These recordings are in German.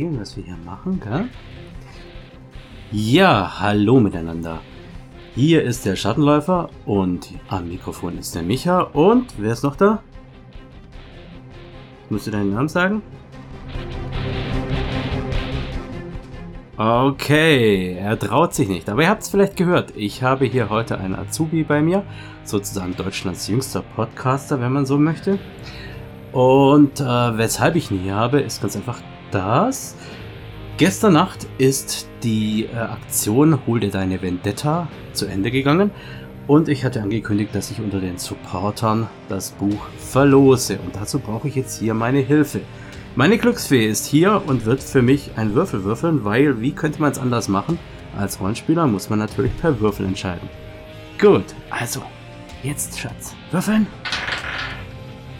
erzählen, was wir hier machen, gell? Ja, hallo miteinander. Hier ist der Schattenläufer und am Mikrofon ist der Micha. Und wer ist noch da? Musst du deinen Namen sagen? Okay, er traut sich nicht. Aber ihr habt es vielleicht gehört. Ich habe hier heute einen Azubi bei mir. Sozusagen Deutschlands jüngster Podcaster, wenn man so möchte. Und äh, weshalb ich ihn hier habe, ist ganz einfach das. Gestern Nacht ist die äh, Aktion Hol dir deine Vendetta zu Ende gegangen. Und ich hatte angekündigt, dass ich unter den Supportern das Buch verlose. Und dazu brauche ich jetzt hier meine Hilfe. Meine Glücksfee ist hier und wird für mich ein Würfel würfeln, weil wie könnte man es anders machen? Als Rollenspieler muss man natürlich per Würfel entscheiden. Gut, also, jetzt Schatz, würfeln.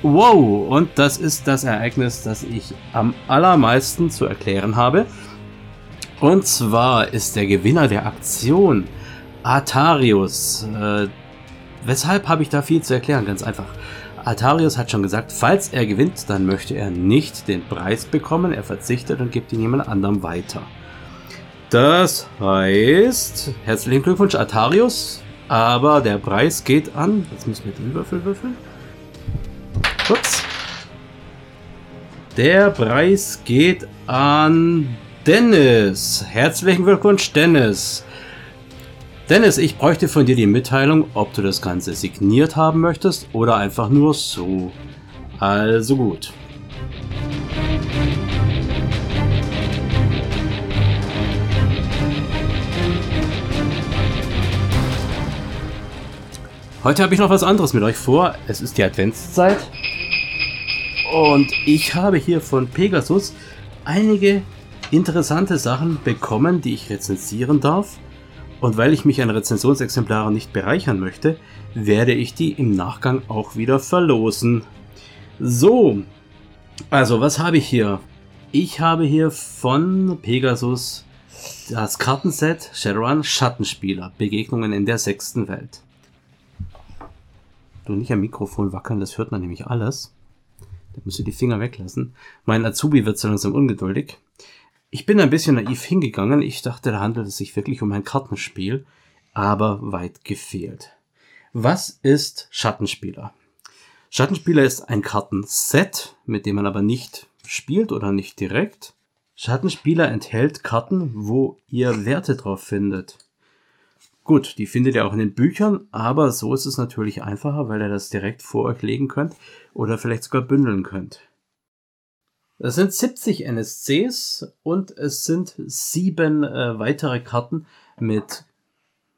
Wow, und das ist das Ereignis, das ich am allermeisten zu erklären habe. Und zwar ist der Gewinner der Aktion Atarius. Äh, weshalb habe ich da viel zu erklären? Ganz einfach. Atarius hat schon gesagt, falls er gewinnt, dann möchte er nicht den Preis bekommen. Er verzichtet und gibt ihn jemand anderem weiter. Das heißt, herzlichen Glückwunsch Atarius, aber der Preis geht an. Jetzt müssen wir den Würfel würfeln. Ups. Der Preis geht an Dennis. Herzlichen Glückwunsch, Dennis. Dennis, ich bräuchte von dir die Mitteilung, ob du das Ganze signiert haben möchtest oder einfach nur so. Also gut. Heute habe ich noch was anderes mit euch vor. Es ist die Adventszeit. Und ich habe hier von Pegasus einige interessante Sachen bekommen, die ich rezensieren darf. Und weil ich mich an Rezensionsexemplaren nicht bereichern möchte, werde ich die im Nachgang auch wieder verlosen. So, also was habe ich hier? Ich habe hier von Pegasus das Kartenset Shadowrun Schattenspieler, Begegnungen in der sechsten Welt. Du nicht am Mikrofon wackeln, das hört man nämlich alles. Da musst du die Finger weglassen. Mein Azubi wird so langsam ungeduldig. Ich bin ein bisschen naiv hingegangen. Ich dachte, da handelt es sich wirklich um ein Kartenspiel, aber weit gefehlt. Was ist Schattenspieler? Schattenspieler ist ein Kartenset, mit dem man aber nicht spielt oder nicht direkt. Schattenspieler enthält Karten, wo ihr Werte drauf findet. Gut, die findet ihr auch in den Büchern, aber so ist es natürlich einfacher, weil ihr das direkt vor euch legen könnt oder vielleicht sogar bündeln könnt. Es sind 70 NSCs und es sind sieben äh, weitere Karten mit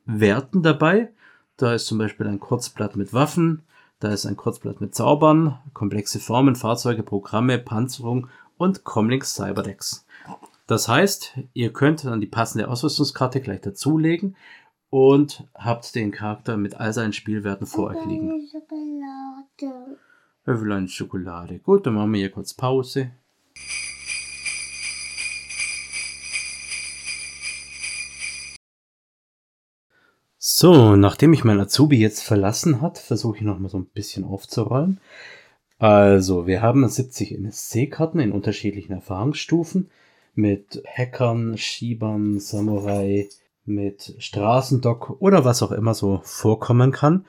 Werten dabei. Da ist zum Beispiel ein Kurzblatt mit Waffen, da ist ein Kurzblatt mit Zaubern, komplexe Formen, Fahrzeuge, Programme, Panzerung und Comlink Cyberdecks. Das heißt, ihr könnt dann die passende Ausrüstungskarte gleich dazulegen und habt den Charakter mit all seinen Spielwerten vor euch liegen. Schokolade. Er will eine Schokolade. Gut, dann machen wir hier kurz Pause. So, nachdem ich mein Azubi jetzt verlassen hat, versuche ich noch mal so ein bisschen aufzurollen. Also, wir haben 70 NSC-Karten in unterschiedlichen Erfahrungsstufen mit Hackern, Schiebern, Samurai, mit Straßendock oder was auch immer so vorkommen kann.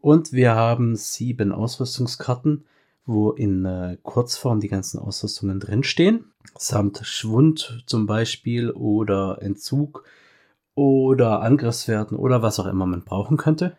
Und wir haben sieben Ausrüstungskarten, wo in äh, Kurzform die ganzen Ausrüstungen drinstehen. Samt Schwund zum Beispiel oder Entzug oder Angriffswerten oder was auch immer man brauchen könnte.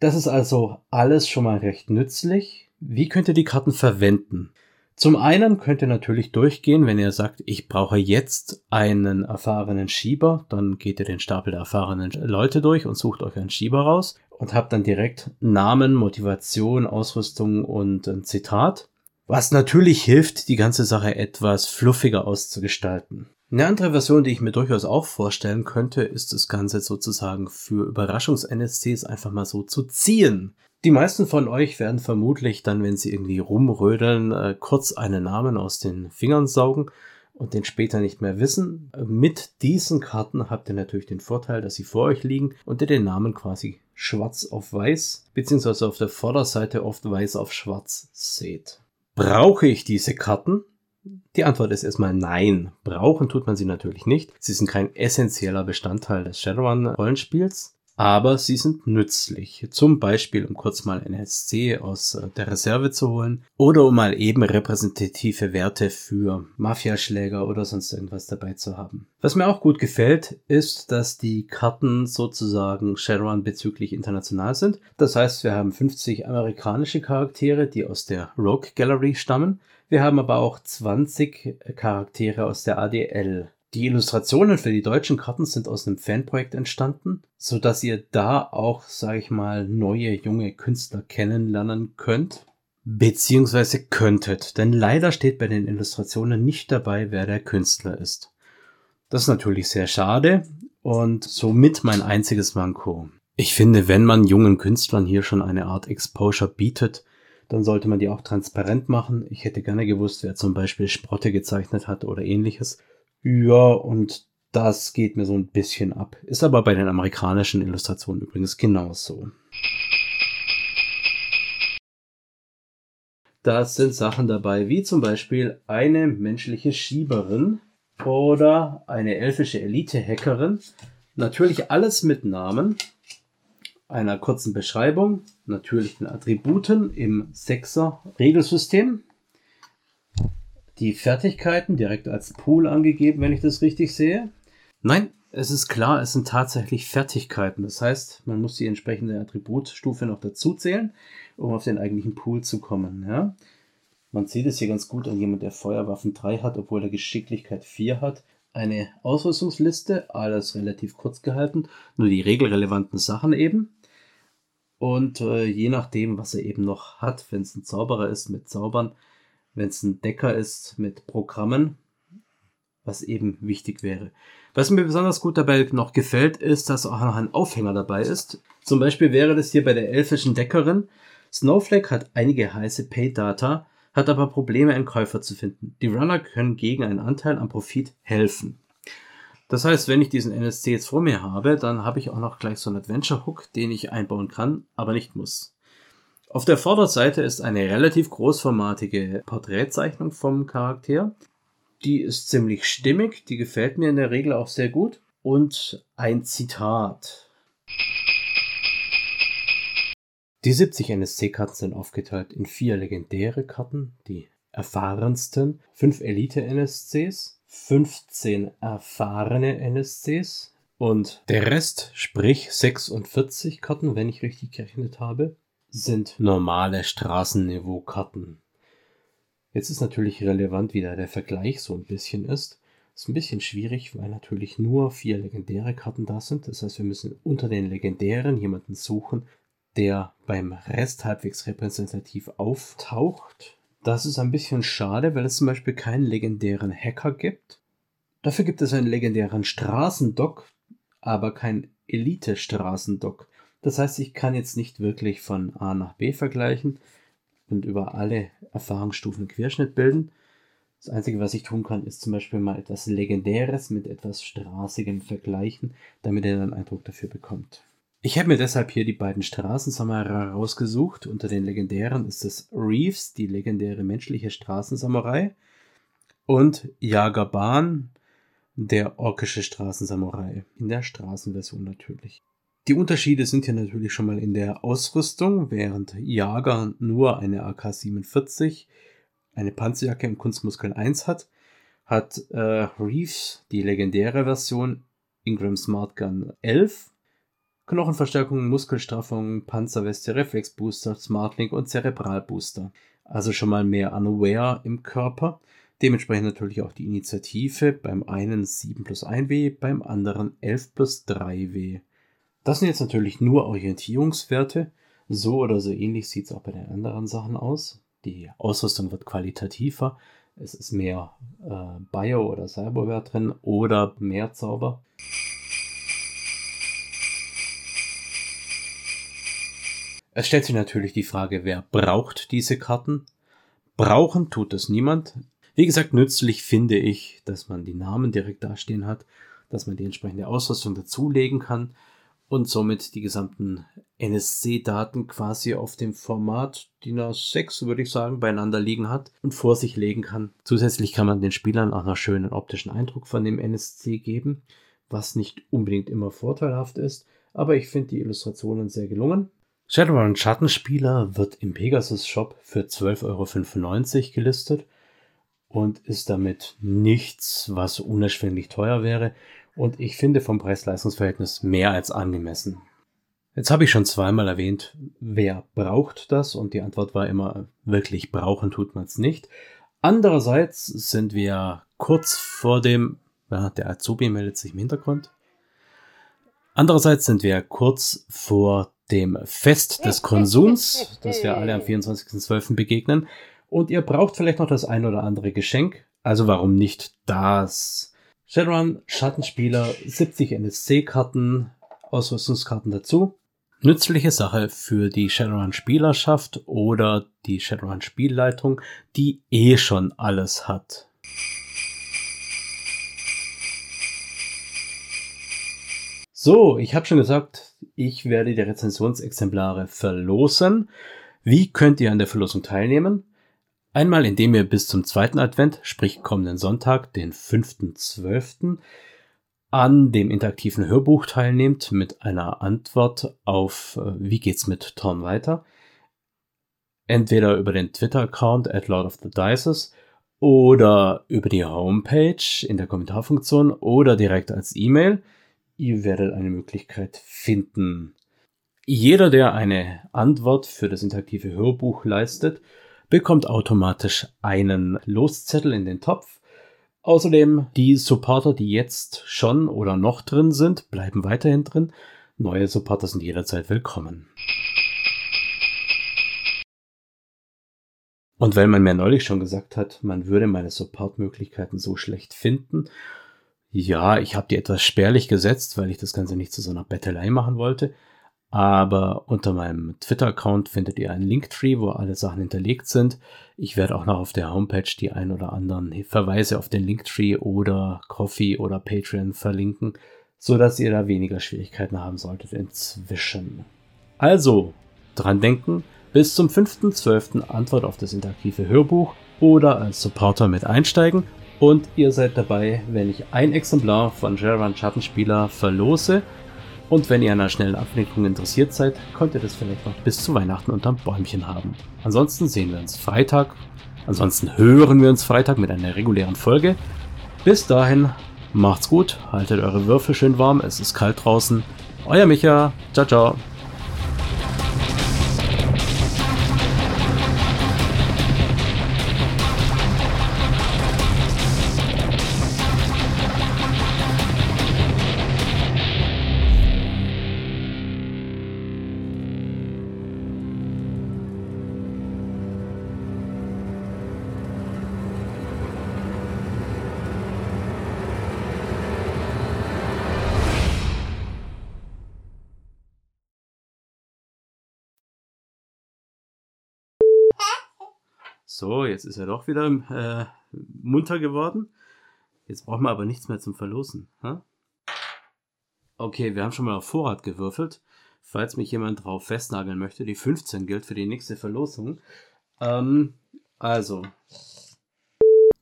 Das ist also alles schon mal recht nützlich. Wie könnt ihr die Karten verwenden? Zum einen könnt ihr natürlich durchgehen, wenn ihr sagt, ich brauche jetzt einen erfahrenen Schieber, dann geht ihr den Stapel der erfahrenen Leute durch und sucht euch einen Schieber raus und habt dann direkt Namen, Motivation, Ausrüstung und ein Zitat, was natürlich hilft, die ganze Sache etwas fluffiger auszugestalten. Eine andere Version, die ich mir durchaus auch vorstellen könnte, ist das Ganze sozusagen für Überraschungs-NSCs einfach mal so zu ziehen. Die meisten von euch werden vermutlich dann, wenn sie irgendwie rumrödeln, äh, kurz einen Namen aus den Fingern saugen und den später nicht mehr wissen. Mit diesen Karten habt ihr natürlich den Vorteil, dass sie vor euch liegen und ihr den Namen quasi schwarz auf weiß, beziehungsweise auf der Vorderseite oft weiß auf schwarz seht. Brauche ich diese Karten? Die Antwort ist erstmal nein. Brauchen tut man sie natürlich nicht. Sie sind kein essentieller Bestandteil des Shadowrun-Rollenspiels aber sie sind nützlich. Zum Beispiel, um kurz mal NSC aus äh, der Reserve zu holen oder um mal eben repräsentative Werte für Mafiaschläger oder sonst irgendwas dabei zu haben. Was mir auch gut gefällt, ist, dass die Karten sozusagen Shadowrun bezüglich international sind. Das heißt, wir haben 50 amerikanische Charaktere, die aus der Rogue Gallery stammen. Wir haben aber auch 20 Charaktere aus der ADL. Die Illustrationen für die deutschen Karten sind aus einem Fanprojekt entstanden, so dass ihr da auch, sage ich mal, neue junge Künstler kennenlernen könnt. Beziehungsweise könntet, denn leider steht bei den Illustrationen nicht dabei, wer der Künstler ist. Das ist natürlich sehr schade und somit mein einziges Manko. Ich finde, wenn man jungen Künstlern hier schon eine Art Exposure bietet, dann sollte man die auch transparent machen. Ich hätte gerne gewusst, wer zum Beispiel Sprotte gezeichnet hat oder ähnliches. Ja, und das geht mir so ein bisschen ab. Ist aber bei den amerikanischen Illustrationen übrigens genauso. Da sind Sachen dabei, wie zum Beispiel eine menschliche Schieberin oder eine elfische Elite-Hackerin. Natürlich alles mit Namen, einer kurzen Beschreibung, natürlichen Attributen im Sechser-Regelsystem die Fertigkeiten direkt als Pool angegeben, wenn ich das richtig sehe? Nein, es ist klar, es sind tatsächlich Fertigkeiten. Das heißt, man muss die entsprechende Attributstufe noch dazu zählen, um auf den eigentlichen Pool zu kommen. Ja? Man sieht es hier ganz gut an jemand, der Feuerwaffen 3 hat, obwohl er Geschicklichkeit 4 hat. Eine Ausrüstungsliste, alles relativ kurz gehalten, nur die regelrelevanten Sachen eben. Und äh, je nachdem, was er eben noch hat, wenn es ein Zauberer ist mit Zaubern, wenn es ein Decker ist mit Programmen, was eben wichtig wäre. Was mir besonders gut dabei noch gefällt, ist, dass auch noch ein Aufhänger dabei ist. Zum Beispiel wäre das hier bei der elfischen Deckerin. Snowflake hat einige heiße Pay-Data, hat aber Probleme, einen Käufer zu finden. Die Runner können gegen einen Anteil am Profit helfen. Das heißt, wenn ich diesen NSC jetzt vor mir habe, dann habe ich auch noch gleich so einen Adventure Hook, den ich einbauen kann, aber nicht muss. Auf der Vorderseite ist eine relativ großformatige Porträtzeichnung vom Charakter. Die ist ziemlich stimmig, die gefällt mir in der Regel auch sehr gut. Und ein Zitat. Die 70 NSC-Karten sind aufgeteilt in vier legendäre Karten, die erfahrensten, fünf Elite-NSCs, 15 erfahrene NSCs und der Rest, sprich 46 Karten, wenn ich richtig gerechnet habe, sind normale Straßenniveau-Karten. Jetzt ist natürlich relevant, wie da der Vergleich so ein bisschen ist. Ist ein bisschen schwierig, weil natürlich nur vier legendäre Karten da sind. Das heißt, wir müssen unter den legendären jemanden suchen, der beim Rest halbwegs repräsentativ auftaucht. Das ist ein bisschen schade, weil es zum Beispiel keinen legendären Hacker gibt. Dafür gibt es einen legendären Straßendock, aber kein Elite-Straßendock. Das heißt, ich kann jetzt nicht wirklich von A nach B vergleichen und über alle Erfahrungsstufen Querschnitt bilden. Das Einzige, was ich tun kann, ist zum Beispiel mal etwas Legendäres mit etwas Straßigem vergleichen, damit ihr einen Eindruck dafür bekommt. Ich habe mir deshalb hier die beiden Straßensamurai rausgesucht. Unter den legendären ist es Reeves, die legendäre menschliche Straßensamurai, und Jagaban, der orkische Straßensamurai. In der Straßenversion natürlich. Die Unterschiede sind hier natürlich schon mal in der Ausrüstung, während Jager nur eine AK-47, eine Panzerjacke im Kunstmuskel 1 hat, hat äh, Reeves die legendäre Version Ingram Smart Gun 11, Knochenverstärkung, Muskelstraffung, Panzerweste, Reflexbooster, Smartlink und Zerebralbooster. Also schon mal mehr Unaware im Körper. Dementsprechend natürlich auch die Initiative, beim einen 7 plus 1W, beim anderen 11 plus 3W. Das sind jetzt natürlich nur Orientierungswerte. So oder so ähnlich sieht es auch bei den anderen Sachen aus. Die Ausrüstung wird qualitativer. Es ist mehr äh, Bio- oder Cyberware drin oder mehr Zauber. Es stellt sich natürlich die Frage, wer braucht diese Karten? Brauchen tut es niemand. Wie gesagt, nützlich finde ich, dass man die Namen direkt dastehen hat, dass man die entsprechende Ausrüstung dazulegen kann und somit die gesamten NSC-Daten quasi auf dem Format DIN A6, würde ich sagen, beieinander liegen hat und vor sich legen kann. Zusätzlich kann man den Spielern auch einen schönen optischen Eindruck von dem NSC geben, was nicht unbedingt immer vorteilhaft ist, aber ich finde die Illustrationen sehr gelungen. Shadowrun Schattenspieler wird im Pegasus Shop für 12,95 Euro gelistet und ist damit nichts, was unerschwinglich teuer wäre und ich finde vom Preis-Leistungs-Verhältnis mehr als angemessen. Jetzt habe ich schon zweimal erwähnt, wer braucht das? Und die Antwort war immer, wirklich brauchen tut man es nicht. Andererseits sind wir kurz vor dem, ja, der Azubi meldet sich im Hintergrund. Andererseits sind wir kurz vor dem Fest des Konsums, das wir alle am 24.12. begegnen. Und ihr braucht vielleicht noch das ein oder andere Geschenk. Also warum nicht das? Shadowrun, Schattenspieler, 70 NSC-Karten, Ausrüstungskarten dazu. Nützliche Sache für die Shadowrun-Spielerschaft oder die Shadowrun-Spielleitung, die eh schon alles hat. So, ich habe schon gesagt, ich werde die Rezensionsexemplare verlosen. Wie könnt ihr an der Verlosung teilnehmen? Einmal, indem ihr bis zum zweiten Advent, sprich kommenden Sonntag, den 5.12., an dem interaktiven Hörbuch teilnehmt mit einer Antwort auf äh, Wie geht's mit Torn weiter? Entweder über den Twitter-Account at Lord of the Dices oder über die Homepage in der Kommentarfunktion oder direkt als E-Mail. Ihr werdet eine Möglichkeit finden. Jeder, der eine Antwort für das interaktive Hörbuch leistet, bekommt automatisch einen Loszettel in den Topf. Außerdem die Supporter, die jetzt schon oder noch drin sind, bleiben weiterhin drin. Neue Supporter sind jederzeit willkommen. Und weil man mir neulich schon gesagt hat, man würde meine Supportmöglichkeiten so schlecht finden, ja, ich habe die etwas spärlich gesetzt, weil ich das Ganze nicht zu so einer Bettelei machen wollte. Aber unter meinem Twitter-Account findet ihr einen Linktree, wo alle Sachen hinterlegt sind. Ich werde auch noch auf der Homepage die ein oder anderen Verweise auf den Linktree oder Coffee oder Patreon verlinken, so dass ihr da weniger Schwierigkeiten haben solltet inzwischen. Also, dran denken, bis zum 5.12. Antwort auf das interaktive Hörbuch oder als Supporter mit einsteigen und ihr seid dabei, wenn ich ein Exemplar von Gerard Schattenspieler verlose. Und wenn ihr an einer schnellen Ablenkung interessiert seid, könnt ihr das vielleicht noch bis zu Weihnachten unterm Bäumchen haben. Ansonsten sehen wir uns Freitag. Ansonsten hören wir uns Freitag mit einer regulären Folge. Bis dahin, macht's gut, haltet eure Würfel schön warm, es ist kalt draußen. Euer Micha, ciao, ciao. So, jetzt ist er doch wieder äh, munter geworden. Jetzt brauchen wir aber nichts mehr zum Verlosen. Hä? Okay, wir haben schon mal auf Vorrat gewürfelt. Falls mich jemand drauf festnageln möchte, die 15 gilt für die nächste Verlosung. Ähm, also.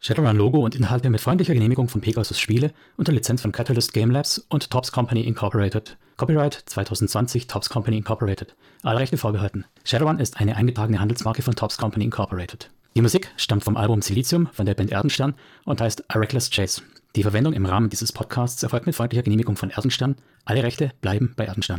Shadowrun Logo und Inhalte mit freundlicher Genehmigung von Pegasus Spiele unter Lizenz von Catalyst Game Labs und Tops Company Incorporated. Copyright 2020 Tops Company Incorporated. Alle Rechte vorbehalten. Shadowrun ist eine eingetragene Handelsmarke von Tops Company Incorporated. Die Musik stammt vom Album Silizium von der Band Erdenstern und heißt A Reckless Chase. Die Verwendung im Rahmen dieses Podcasts erfolgt mit freundlicher Genehmigung von Erdenstern. Alle Rechte bleiben bei Erdenstern.